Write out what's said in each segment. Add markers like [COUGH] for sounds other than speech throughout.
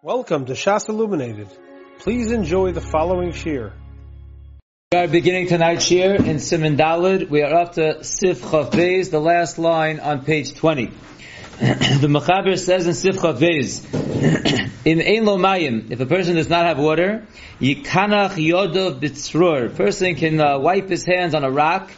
Welcome to Shas Illuminated. Please enjoy the following shiur. We are beginning tonight's shiur in Simon Dalid. We are up to Sif Chav the last line on page 20. [CLEARS THROAT] the Mechaber says in Sif Chav Beis, [CLEARS THROAT] in Ein Lo Mayim, if a person does not have water, Yikanach Yodov Bitzrur, person can uh, wipe his hands on a rock,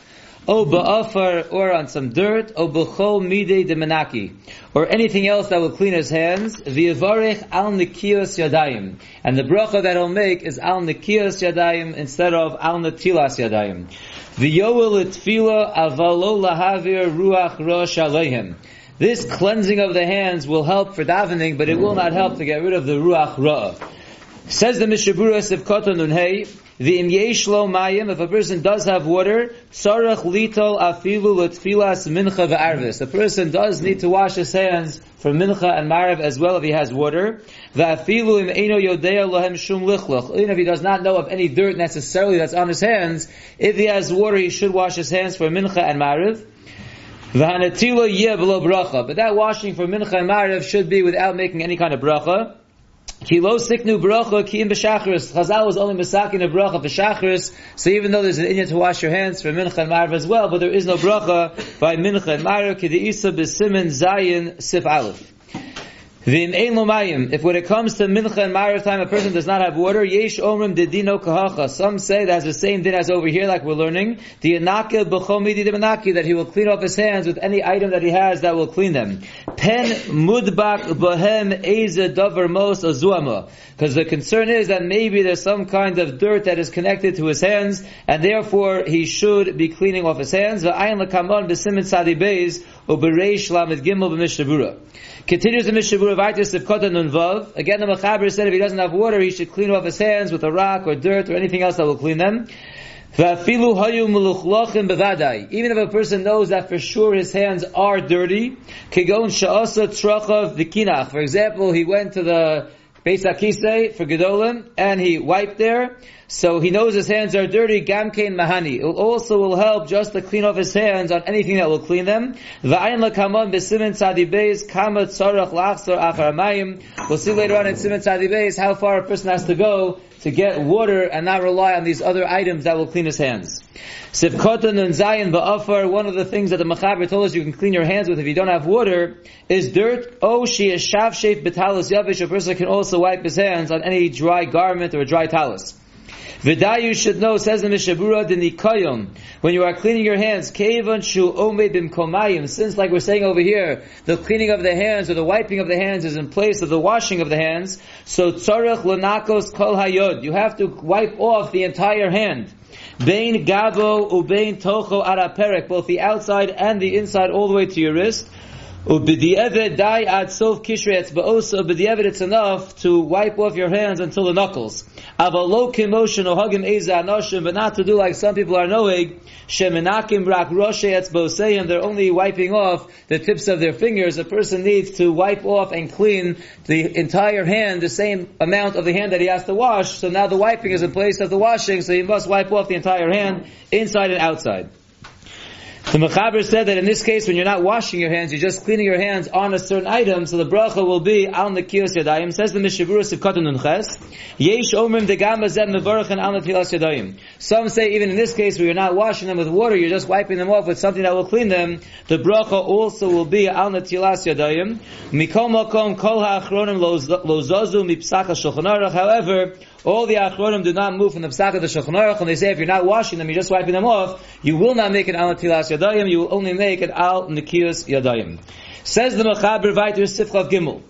O ba'afar, or on some dirt, O b'chol midei de menaki, or anything else that will clean his hands, v'yavarech al nikiyos yadayim. And the bracha that he'll make is al nikiyos yadayim instead of al natilas yadayim. V'yoel etfila avalo lahavir ruach rosh aleihim. This cleansing of the hands will help for davening, but it will not help to get rid of the ruach ra. Says the Mishabura Sivkota Nunhei, the im yeshlo mayim, if a person does have water, sarach litol afilu letfilas mincha ve'arvis. The person does need to wash his hands for mincha and marav as well if he has water. Ve'afilu im eino yodea lohem shum. Even if he does not know of any dirt necessarily that's on his hands, if he has water, he should wash his hands for mincha and marav. But that washing for mincha and marav should be without making any kind of bracha. Ki lo siknu bracha ki im b'shachris. Chazal was only masakin a bracha b'shachris. So even though there's an inyan to wash your hands for mincha and marv as well, but there is no bracha by mincha and marv ki the isa b'simin zayin sif aleph. V'im ein lo mayim. If when it comes to mincha and marv time, a person does not have water, yesh omrim dedino kahacha. Some say that has the same din as over here, like we're learning. The anaka b'chomidi demanaki, that he will clean off his hands with any item that he has that will clean them. Pen mudbak bohem eze davar mos azuama. Because the concern is that maybe there's some kind of dirt that is connected to his hands, and therefore he should be cleaning off his hands. V'ayin lekaman b'simin tzadi beis, u'bereish lamed gimel b'mishabura. Continues the Mishabura Vaitis of Nunvav. Again, the Mechaber said if he doesn't have water, he should clean off his hands with a rock or dirt or anything else that will clean them. Even if a person knows that for sure his hands are dirty, For example, he went to the Beis Akise for Gedolim, and he wiped there, so he knows his hands are dirty, Gamkein Mahani. It also will help just to clean off his hands on anything that will clean them. V'ayin. We'll see later on in Simen tzadi how far a person has to go to get water and not rely on these other items that will clean his hands. Sivkotan and Zayin ba'afar, one of the things that the Machaber told us you can clean your hands with if you don't have water, is dirt. Oh, she is shav shef betalis yavish. A person can also wipe his hands on any dry garment or a dry talus. Viday you should know, says the Mishabura, the Nikayim, when you are cleaning your hands, Kevan shu omed bim komayim, since like we're saying over here, the cleaning of the hands or the wiping of the hands is in place of the washing of the hands, so tzarech lanakos kol hayod, you have to wipe off the entire hand. Bain gavo ubain tocho araperek, both the outside and the inside all the way to your wrist. Ubidievet dai ad sof kishrei etzbaosa. Ubidievet it's enough to wipe off your hands until the knuckles. Avalo kimotion ohagim eza anoshim, but not to do like some people are knowing. Shemenakim rak roshe etzbaoseim. They're only wiping off the tips of their fingers. A person needs to wipe off and clean the entire hand, the same amount of the hand that he has to wash. So now the wiping is in place of the washing, so he must wipe off the entire hand, inside and outside. The Mechaber said that in this case, when you're not washing your hands, you're just cleaning your hands on a certain item, so the bracha will be al nekiyos yadayim. Says the Mishavuras of Katan Nunches, yesh omrim degam azem mevarach and al netilas yadayim. Some say even in this case, where you're not washing them with water, you're just wiping them off with something that will clean them. The bracha also will be al netilas yadayim. Mikol makom kol ha'achronim mipsacha shulchan aruch. However, all the achronim do not move from the psak of the Shulchan and they say if you're not washing them, you're just wiping them off, you will not make it al netilas yadayim, you will only make it al nekiyas yadayim. Says the Mechaber Vayter Sifchav Gimel.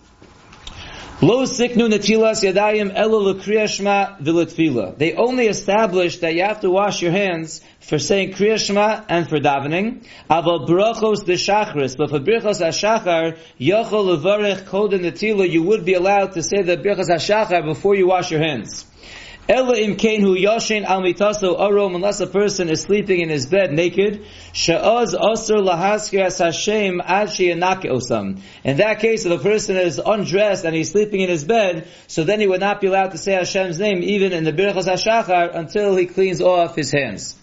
Lo siknu netilas yadayim elo l'kriyashma v'letfila. They only established that you have to wash your hands for saying kriyashma and for davening. Aval brachos de shachris. But for brachos hashachar, yochol levarech kod netila, you would be allowed to say the brachos hashachar before you wash your hands. Ella im kain hu yoshin al mitaso arom, unless a person is sleeping in his bed naked, sha'az asr lahaskir as Hashem ad osam. In that case, if a person is undressed and he's sleeping in his bed, so then he would not be allowed to say Hashem's name even in the Birchas HaShachar until he cleans off his hands.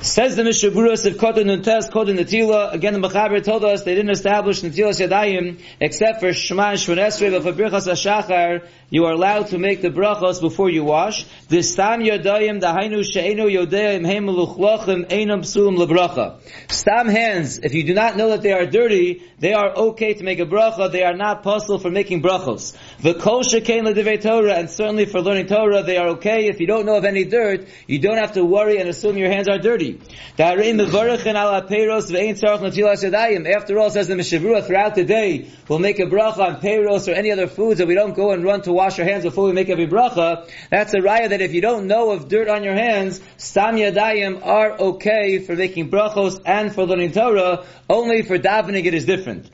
Says the Mishaburas of Kotan Nuntes, Kotan Natila. Again, the Machaber told us they didn't establish Natilas Yadayim except for Shema and Shmon Esrei, but for Birchas HaShachar, you are allowed to make the brachos before you wash. This Stam Yadayim, Dahainu She'enu Yodeim Heim Luchlachim Einam Psulim Lebracha. Stam hands, if you do not know that they are dirty, they are okay to make a bracha, they are not possible for making brachos. The Kol Shekain Ledivei Torah, and certainly for learning Torah, they are okay. If you don't know of any dirt, you don't have to worry and assume your hands are dirty. After all, says the Mishavura, throughout the day, we'll make a bracha on peiros or any other foods that we don't go and run to wash our hands before we make every bracha. That's a raya that if you don't know of dirt on your hands, stam yadayim are okay for making brachos and for learning Torah, only for davening it is different.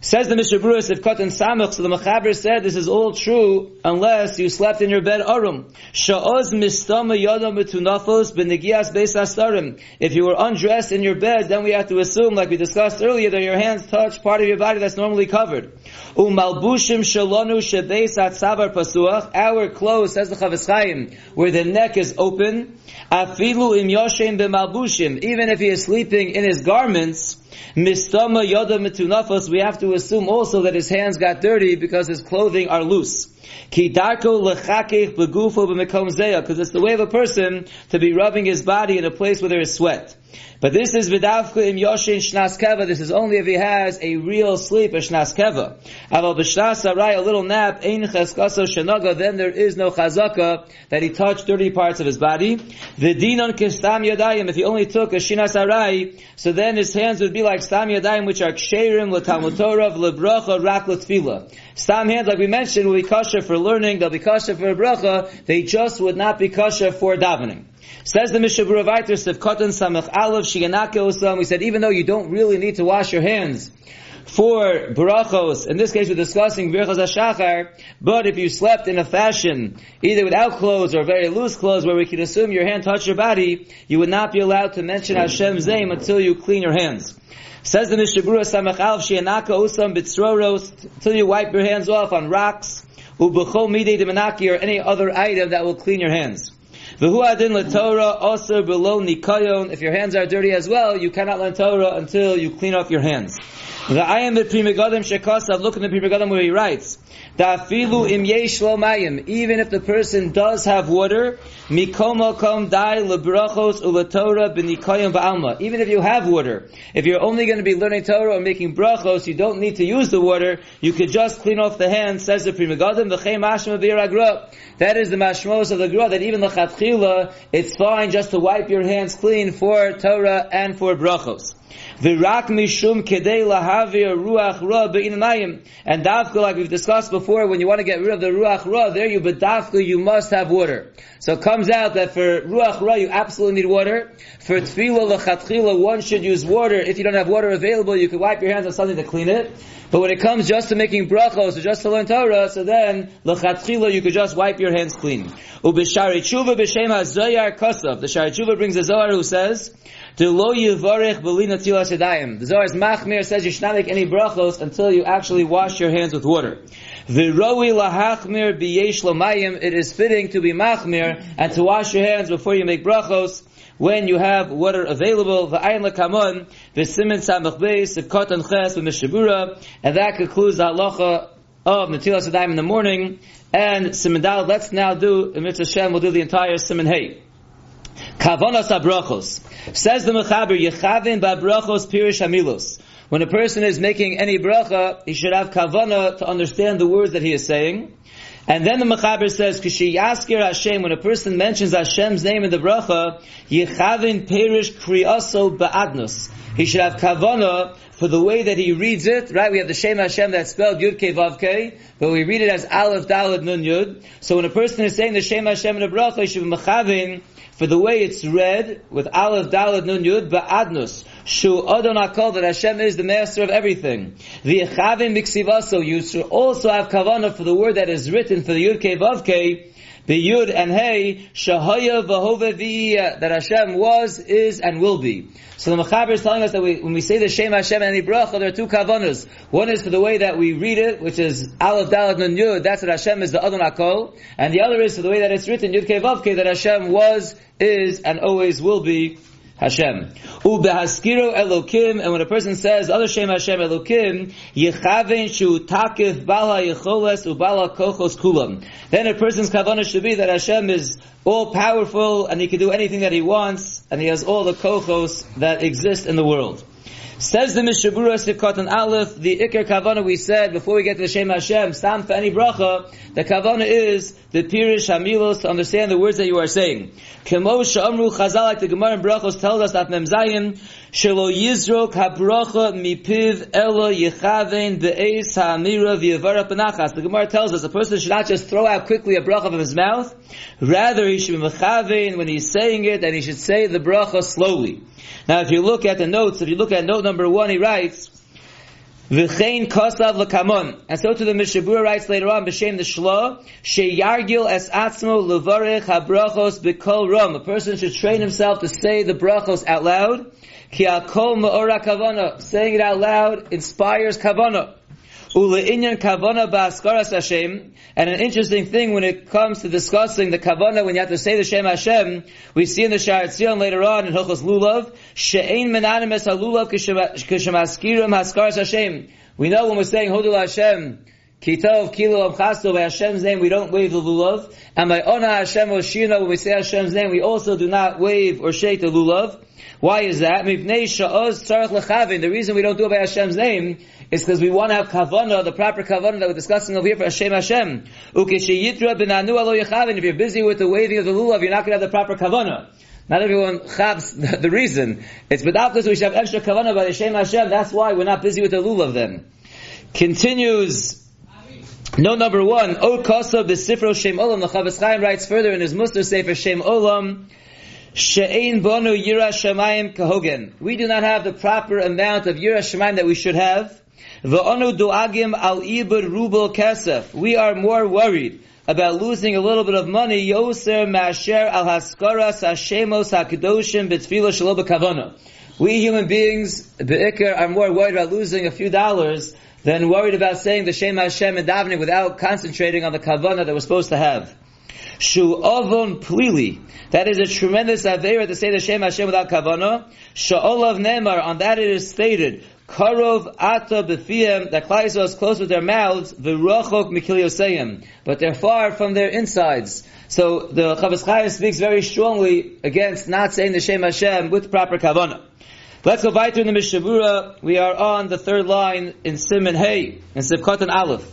Says the Mishabruas if Katan Samach, so the Mechaber said this is all true unless you slept in your bed arum. Sha'oz mistama yada mitunafos b'negias beis astarim. If you were undressed in your bed, then we have to assume, like we discussed earlier, that your hands touch part of your body that's normally covered. Umalbushim shalonu shebeis atzavar pasuach. Our clothes, says the Chafetz Chaim, where the neck is open. Afilu im yoshem b'malbushim. Even if he is sleeping in his garments, Mistama yoda mitunafos, we have to assume also that his hands got dirty because his clothing are loose. Ki darko lechakech begufo b'mekom because it's the way of a person to be rubbing his body in a place where there is sweat. But this is v'davka im yoshin shnas keva. This is only if he has a real sleep, a shnas keva. Aval b'shnas aray, a little nap, ein cheskaso shenaga, then there is no chazaka that he touched dirty parts of his body. V'dinon kistam yadayim, if he only took a shinas aray, so then his hands would be like stam yadayim, which are ksherim, l'talmud Torah, l'bracha, rak l'tfila. Stam hands, like we mentioned, will be kosher for learning, they'll be kosher for bracha, they just would not be kosher for davening. Says the Mishabura Vaitir, Sivkotan Samach Aleph, Shiganake Osam, we said even though you don't really need to wash your hands, for brachos, in this case we're discussing Birchas but if you slept in a fashion, either without clothes or very loose clothes, where we can assume your hand touched your body, you would not be allowed to mention Hashem's name until you clean your hands. Says the Mishabura Samach Aleph, Shianaka Osam Bitzroros, until you wipe your hands off on rocks, Ubechol Midei or any other item that will clean your hands. V'hu adin Torah also below nikayon. If your hands are dirty as well, you cannot learn Torah until you clean off your hands. The ayam the Pri Megadim shekasav. Look in the Pri Megadim where he writes. Dafilu im yesh mayim. Even if the person does have water, mikoma kom dai lebrachos ulatorah b'nikayim ba'alma. Even if you have water, if you're only going to be learning Torah or making brachos, you don't need to use the water. You could just clean off the hands. Says the Pri Megadim. V'chem ashma b'iragra. That is the mashmos of the gra. That even the chatchila, it's fine just to wipe your hands clean for Torah and for brachos. V'rak mishum kedei lahavir ruach ra be'inamayim. And dafka, like we've discussed before, when you want to get rid of the ruach ra, there you, but dafka, you must have water. So it comes out that for ruach ra, you absolutely need water. For tefillah lechatchila, one should use water. If you don't have water available, you can wipe your hands on something to clean it. But when it comes just to making brachos, or just to learn Torah, so then, lechatchila, you could just wipe your hands clean. Ubishari tshuva b'shem ha-zoyar. The Sha'arei Teshuvah brings a Zohar who says, the lo yivarech The Zohar's machmir says you should not make any brachos until you actually wash your hands with water. The roi lahachmir b'yesh lamayim. It is fitting to be machmir and to wash your hands before you make brachos when you have water available. The ayin lakamun v'simin samach beis v'kot and ches v'mishabura, and that concludes the halacha of Natilas Yadayim in the morning. And Simon let's now do, Mitzvah Shem, we'll do the entire Simon Hay. Kavanas abrachos. Says the Mechaber, Yechavin babrachos pirish hamilos. When a person is making any bracha, he should have kavana to understand the words that he is saying. And then the Mechaber says, Kishi Yaskir Hashem, when a person mentions Hashem's name in the bracha, Yechavin Perish Kriyaso Ba'adnus. He should have kavana for the way that he reads it, right? We have the Shem Hashem that's spelled Yud Ke Vav Ke, but we read it as Aleph Dalad Nun Yud. So when a person is saying the Shem Hashem in the bracha, he should be mechavin for the way it's read with Aleph Dalad Nun Yud Ba'adnus. Shu Adon Akol that Hashem is the master of everything. The Echavim Miksivaso. You should also have kavanah for the word that is written for the Yud Ke Vav Ke. The Yud and Hey, Shahaya V'Hove that Hashem was, is, and will be. So the Mechaber is telling us that we, when we say the Shem Hashem and the Bracha, there are two kavanas. One is for the way that we read it, which is Aleph Dalet Nun Yud, that's that Hashem is the Adon Akol, and the other is for the way that it's written, Yud Ke Vav Ke, that Hashem was, is, and always will be. Hashem. Ubehaskiro Elokim, and when a person says other Shem Hashem Elokim, Yechaven Shu Takif Bala Yecholes Ubala Kochos Kulam. Then a person's kavanah should be that Hashem is all powerful and he can do anything that he wants, and he has all the kochos that exist in the world. Says the Mishabura Sivkot and Aleph, the Iker Kavana we said before we get to the Shem Hashem, Stam for any bracha, the Kavana is the Pirish Hamilos to understand the words that you are saying. Kemo Sha'amru Chazal, like the Gemara in Brachos tells us that Memzayim, Shelo Yizrok HaBracha Mipiv Elo Yechaven Be'ez Ha'amira V'yavara Panachas. The Gemara tells us a person should not just throw out quickly a bracha from his mouth, rather he should be Mechaven when he's saying it, and he should say the bracha slowly. Now if you look at the notes, if you look at note number one, he writes, V'chein kosav l'kamon. And so to the Mishabura writes later on, b'shem the shlo, sheyargil es atzmo levarech habrachos b'kol rom. A person should train himself to say the brachos out loud. Ki akol ma'ora kavana. Saying it out loud inspires kavana. Ule'inyan kavana ba'askaras Hashem. And an interesting thing when it comes to discussing the kavana, when you have to say the Shem Hashem, we see in the Sha'ar Tzion later on in Hilchos Lulav, she'ein menanim es halulav k'shemaskirim haskaras Hashem. We know when we're saying Hodul Hashem, Kitov, Kilo, Chasto, by Hashem's name, we don't wave the lulav. And by Ona Hashem Oshina, when we say Hashem's name, we also do not wave or shake the lulav. Why is that? The reason we don't do it by Hashem's name is because we want to have kavana, the proper kavana that we're discussing over here for Hashem Hashem. If you're busy with the waving of the lulav, you're not going to have the proper kavana. Not everyone chavs [LAUGHS] the reason. It's this we should have extra kavana by Hashem Hashem. That's why we're not busy with the lulav then. Continues no, number one, O Kosa B'Sifro Shem Olam, the Chafetz Chaim writes further in his Muster Sefer Shem Olam, She'ein Bonu Yira Shemayim Kahogen. We do not have the proper amount of Yira Shemayim that we should have. V'onu Duagim Al Ibur Rubel Kesef. We are more worried about losing a little bit of money, Yoser Masher Al Haskaras Hashemos HaKadoshim B'Tfila Shaloba Kavana. We human beings, Be'ikr, are more worried about losing a few dollars than worried about saying the Shem Hashem and davening without concentrating on the kavana that we're supposed to have. Shu avon plili. That is a tremendous avera to say the Shem Hashem without kavana. Sha'olav nemar. On that it is stated. Karov ata b'fiyem. That Klai is close with their mouths. V'rochok mikil But they're far from their insides. So the Chafetz speaks very strongly against not saying the Shem Hashem with proper kavana. Let's go weiter in the Mishabura. We are on the third line in Simon Hey, in Sivkot and Aleph.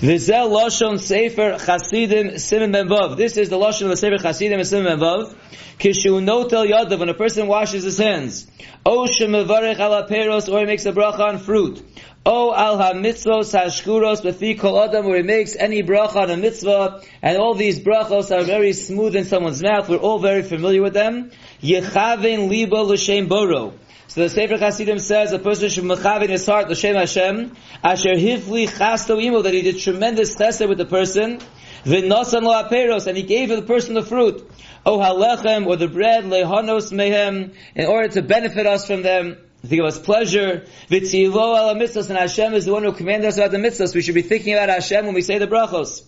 Vizel Lashon Sefer Chasidim Simon Menvav. This is the Lashon of the Sefer Chasidim Simon Menvav. Kishu Notel Yadav, when a person washes his hands. O Shemevarech ala peros, or he makes a bracha on fruit. O al ha-mitzvos ha-shkuros b'fi kol adam, where he makes any bracha on a mitzvah, and all these brachos are very smooth in someone's mouth, we're all very familiar with them. Yechaven libo l'shem boro. So the Sefer Chasidim says a person should mechav in his heart l'shem Hashem, asher hifli chasto imo, that he did tremendous chesed with the person, v'nosan lo aperos, and he gave the person the fruit, o halechem, or the bread, lehonos mehem, in order to benefit us from them, think of us pleasure. V'tzilo ala mitzvahs, and Hashem is the one who commanded us about the mitzvahs. We should be thinking about Hashem when we say the brachos.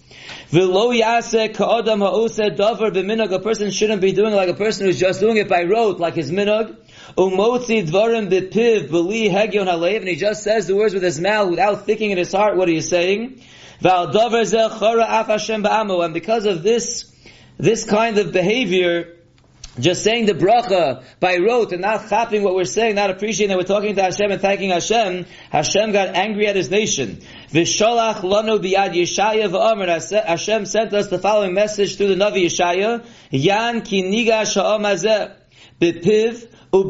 V'lo yaseh ka'odam ha'oseh davar b'minog. A person shouldn't be doing like a person who's just doing it by rote, like his minog. Umotzi dvarim b'piv b'li hegyon halev. And he just says the words with his mouth without thinking in his heart what he is saying. V'al davar zeh chara af Hashem ba'amo. And because of this, this kind of behavior, just saying the bracha by rote and not chapping what we're saying, not appreciating that we're talking to Hashem and thanking Hashem, Hashem got angry at his nation. Visholach lanu biyad Yeshaya v'omer. Hashem sent us the following message through the Navi Yeshaya. Yan ki niga sha'om. Bepiv That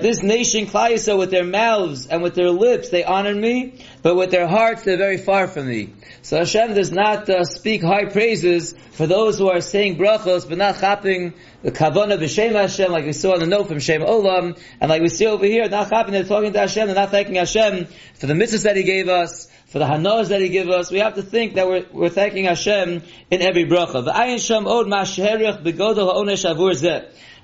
this nation, Klai with their mouths and with their lips, they honor me, but with their hearts, they're very far from me. So Hashem does not uh, speak high praises for those who are saying brachos, but not chapping the kavana b'shem Hashem, like we saw in the note from Shem Olam, and like we see over here, not chapping, they're talking to Hashem, they're not thanking Hashem for the mitzvahs that He gave us, for the hanos that He gave us. We have to think that we're, we're thanking Hashem in every bracha.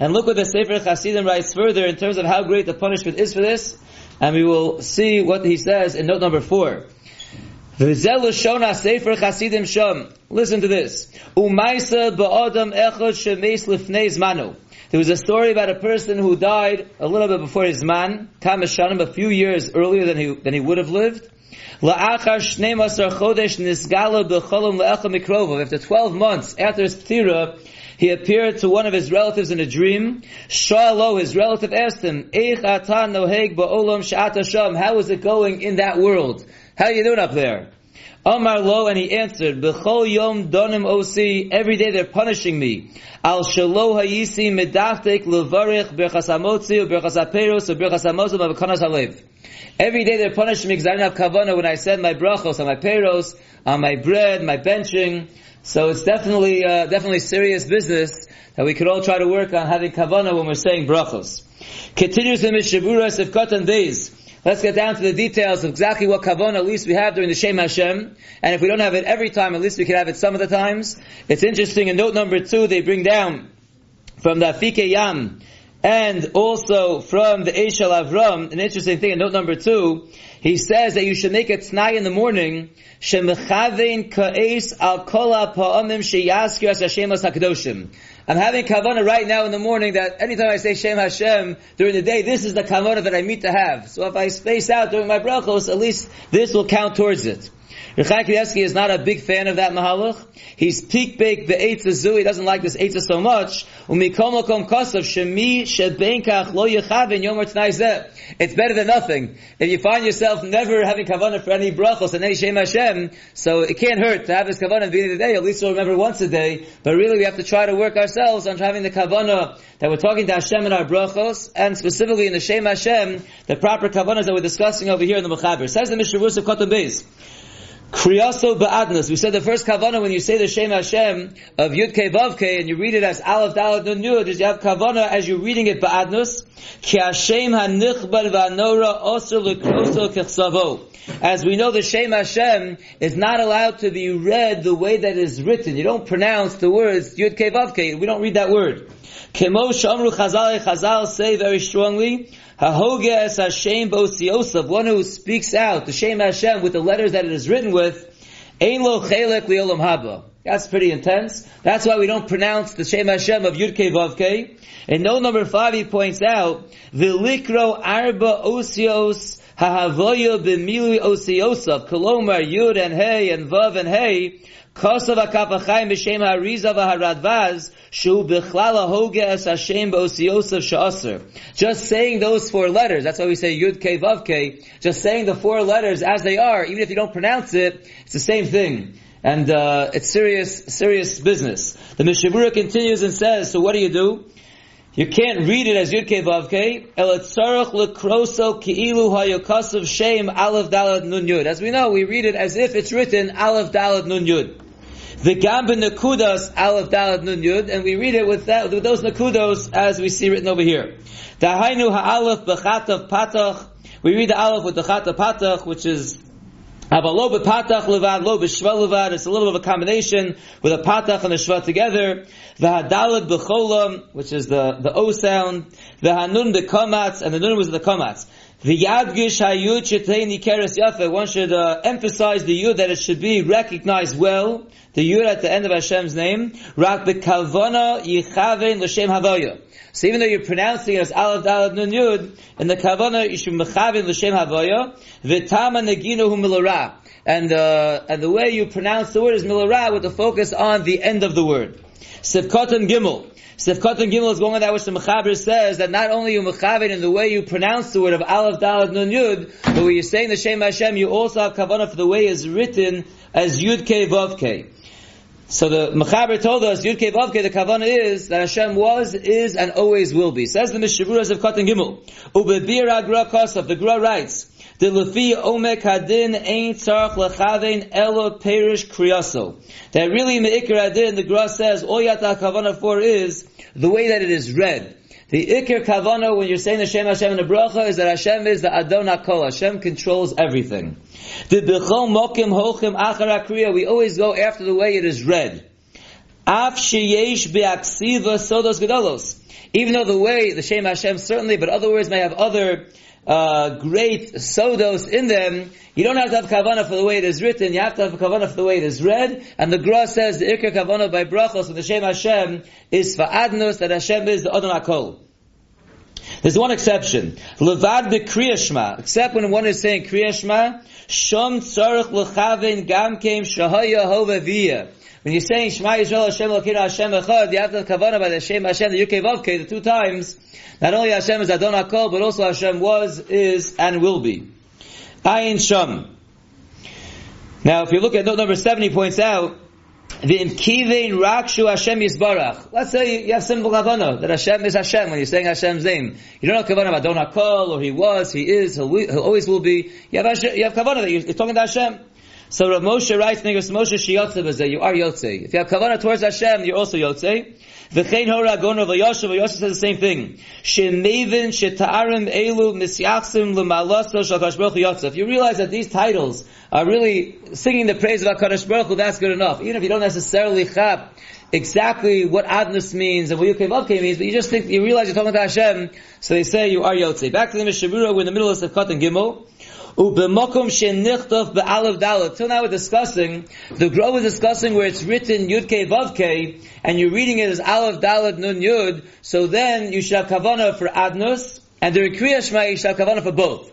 And look what the Sefer Chasidim writes further in terms of how great the punishment is for this, and we will see what he says in note number four. V'zel Shona Sefer Chasidim Shom. Listen to this. There was a story about a person who died a little bit before his man, Tamashanim, a few years earlier than he, than he would have lived. After 12 months after his ptira, he appeared to one of his relatives in a dream. Shalo, his relative asked him. How is it going in that world? How are you doing up there? Amar lo, and he answered, B'chol yom donim osi, every day they're punishing me. Al shalo hayisi medaftek levarich berchas hamotzi, haperos, berchas hamozim, berchas halev. Every day they're punishing me because I didn't have kavana when I said my brachos on my peros, on my bread, my benching. So it's definitely, uh, definitely serious business that we could all try to work on having kavana when we're saying brachos. Continues the Mishaburas of Katan days. Let's get down to the details of exactly what kavana at least we have during the Shem Hashem. And if we don't have it every time, at least we can have it some of the times. It's interesting in note number two, they bring down from the Afike Yam, and also from the Eshel Avram, an interesting thing in note number two, he says that you should make a tnai in the morning, shemechavein ka'es al kol ha'pa'amim sheyaskir as Hashem HaKadoshim. I'm having kavana right now in the morning that anytime I say Shem Hashem during the day, this is the kavana that I need to have. So if I space out during my brachos, at least this will count towards it. Rechai is not a big fan of that mahalach. He's peak baked the eitzah zu. He doesn't like this eitzah so much. It's better than nothing. If you find yourself never having kavanah for any brachos and any shem Hashem, so it can't hurt to have this kavanah at the beginning of the day. At least we'll remember once a day. But really, we have to try to work ourselves on having the kavanah that we're talking to Hashem in our brachos, and specifically in the shem Hashem, the proper kavanahs that we're discussing over here in the Mechaber. Says the Mishnah Rus of Kotam Beis. Kriyaso ba'adnas. We said the first kavana when you say the Shem Hashem of Yud Kei Vav Kei and you read it as Aleph Dalet Nun Yud, is you have kavana as you're reading it ba'adnas. Ki Hashem va'nora osir l'kroso. As we know, the Shem Hashem is not allowed to be read the way that is written. You don't pronounce the words Yud Kei Vav Kei. We don't read that word. Kemo Shamru Chazal, Chazal say very strongly, Hahoges Hashem Bosiyosov, one who speaks out, the Shem Hashem, with the letters that it is written with, Ein lo chelek liolam haba. That's pretty intense. That's why we don't pronounce the Shem Hashem of Yud Kei Vav Kei. And note number five, he points out, V'likro arba osios hahavoya b'mili osiosov, kolomar Yud and Hey and Vav and Hey, Kosav HaKapachayim B'Shem HaRiza V'HaRadvaz Shu B'chlal HaHoge Es Hashem B'Osiyosef Sha'aser. Just saying those four letters, that's why we say Yud Kei Vav Kei, just saying the four letters as they are, even if you don't pronounce it, it's the same thing. And uh, it's serious, serious business. The Mishabura continues and says, so what do you do? You can't read it as Yud Kei Vav Kei. El tzarach lekroso ki'ilu hayokasav shem aleph dalad nun yud. As we know, we read it as if it's written aleph dalad nun yud. The Gamba Nakudas Aleph Dalad Nun Yud, and we read it with that with those Nakudos as we see written over here. The Hainu Ha'aleph B'chatav Patach. We read the Aleph with the Chatav Patach, which is Avalo B'Patach Levad, Lo B'Shva Levad. It's a little bit of a combination with a Patach and a Shva together. The Hadalad B'Cholam, which is the the O sound. The Hanun B'Komatz, and the Nun was the Komatz. The Yadgish Hayud Shetei Nikeres Yafe. One should uh, emphasize the Yud that it should be recognized well. The Yud at the end of Hashem's name. Rak B'Kavona Yichavein L'Shem Havaya. So even though you're pronouncing it as Aleph Dalad Nun Yud, in the Kavona you should Mechavein L'Shem Havaya. V'Tama Negino Hu Milara. And, uh, and the way you pronounce the word is Milara with the focus on the end of the word. Sivkotan Gimel. Sifkat and Gimel is going on that which the Mechaber says that not only you Mechaber in the way you pronounce the word of Aleph Dalet Nun Yud, but when you're saying the Shem Hashem, you also have kavanah for the way it's written as Yud Kei Vav Kei. So the Mechaber told us Yud Kei Vav Kei, the kavanah is that Hashem was, is, and always will be. Says the Mishavuras of Katan Gimel. Ubebir Agra Kosav, the Gra writes, the lefi omek hadin ain tzarch lechavein elo perish kriyaso. That really meikar hadin, the Gra says, all yat kavana for is the way that it is read. The ikir kavana when you're saying the Shem Hashem in the bracha is that Hashem is the Adon HaKol. Hashem controls everything. The bechol mokim hochim achar akriya. We always go after the way it is read. Af sheyesh be'aksiva sodos gedolos. Even though the way, the Shem Hashem certainly, but other words may have other uh, great sodos in them, you don't have to have kavana for the way it is written, you have to have kavana for the way it is read, and the Gra says the ikar kavana by brachos and the Shem Hashem is for adnos, that Hashem is the Adon HaKol. There's one exception. Levad bekriyashma, except when one is saying kriyashma, shom tzarech lechaven gam kem shahaya hovaviyah. When you're saying Shema Yisrael Hashem Elokeinu Hashem Echad, you have to kavana by the Shem Hashem, the Yukei the two times. Not only Hashem is Adon HaKol, but also Hashem was, is, and will be. Ayin Sham. Now, if you look at note number seven, he points out, the kivein rakshu Hashem yisbarach. Let's say you have simple kavana that Hashem is Hashem when you're saying Hashem's name. You don't have kavana about Adon HaKol, or He was, He is, He always will be. You have, Hashem, you have kavana that you're talking to Hashem. So Rav Moshe writes, Iggros Moshe Shiyotze you are Yotze. If you have kavana towards Hashem, you're also Yotze. V'chein hora gono v'yoshev, v'yoshev says the same thing. Shemevin sheta'arim elu misyachsim l'malaso shakash baruch Yotze. If you realize that these titles are really singing the praise of HaKadosh Baruch Hu, that's good enough. Even if you don't necessarily chap exactly what adnus means and what Yukei Vavkei means, but you just think, you realize you're talking to Hashem, so they say you are Yotze. Back to the Mishabura, we're in the middle of Sefkat and Gimel. Ubemokum shenichtov be'alav dalet. Till now we're discussing, the Gra is discussing where it's written Yud Kei Vav Kei, and you're reading it as Aleph Dalet Nun Yud, so then you have kavana for Adnus, and during Kriya Shema you have kavana for both.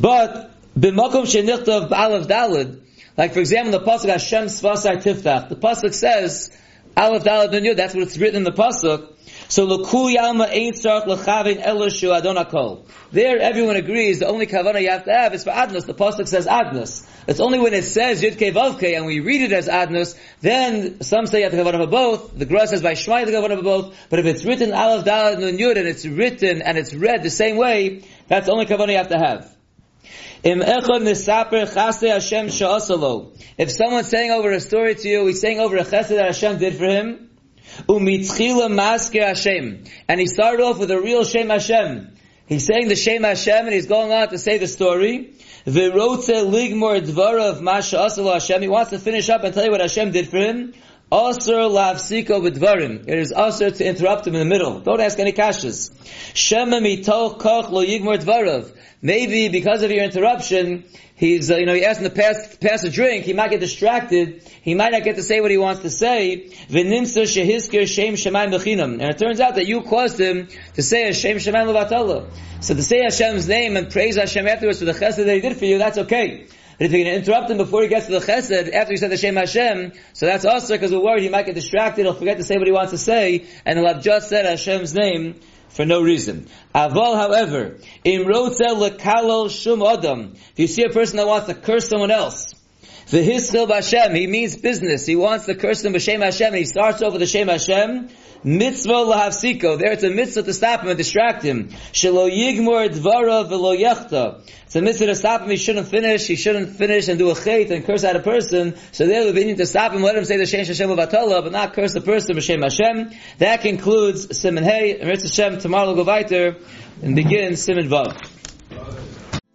But, B'mokum shenichtov be'alav dalet, like for example the Pasuk Hashem Svasar Tiftach, the Pasuk says, Aleph Dalet Nun Yud, that's what it's written in the Pasuk, so l'kul yalma ain't tzarch l'chavin elishu adon hakol. There, everyone agrees the only kavana you have to have is for adnus. The pasuk says adnus. It's only when it says yud vavke and we read it as adnus, then some say you have to for both. The Gra says by shmai the kavana for both. But if it's written aleph dalad nun yud and it's written and it's read the same way, that's the only kavana you have to have. If someone's saying over a story to you, he's saying over a chesed that Hashem did for him, Umitzchila masker Hashem. And he started off with a real Shem Hashem. He's saying the Shem Hashem and he's going on to say the story. V'rotze ligmor dvarav masha asal Hashem. He wants to finish up and tell you what Hashem did for him. Asr lavsiko b'dvarim. It is asr to interrupt him in the middle. Don't ask any kashas. Shema mitoch koch lo yigmor dvarav. Maybe because of your interruption, he's, uh, you know, he asked him to pass, pass a drink, he might get distracted, he might not get to say what he wants to say, v'nimsa shehiskir shem shemayim b'chinam. And it turns out that you caused him to say a shem shemayim levatala. So to say Hashem's name and praise Hashem afterwards for the chesed that he did for you, that's okay. But if you're going to interrupt him before he gets to the chesed, after he said the Shem Hashem, so that's also because we're worried he might get distracted, he'll forget to say what he wants to say, and he'll have just said Hashem's name for no reason. Aval, however, in rotzel lekalol shum adam, if you see a person that wants to curse someone else, the hischil Hashem, he means business. He wants to curse them b'shem Hashem, and he starts over the Shem Hashem. Mitzvah lahavsiko. There it's a mitzvah to stop him and distract him. Shelo yigmor dvara v'lo yechta. It's a mitzvah to stop him. He shouldn't finish. He shouldn't finish and do a chait and curse out a person. So there the need to stop him. Let him say the Shem Hashem of Atala, but not curse the person b'shem Hashem. That concludes Simon Hey. And Ritz Hashem tomorrow we'll go weiter and begin Simon Vav.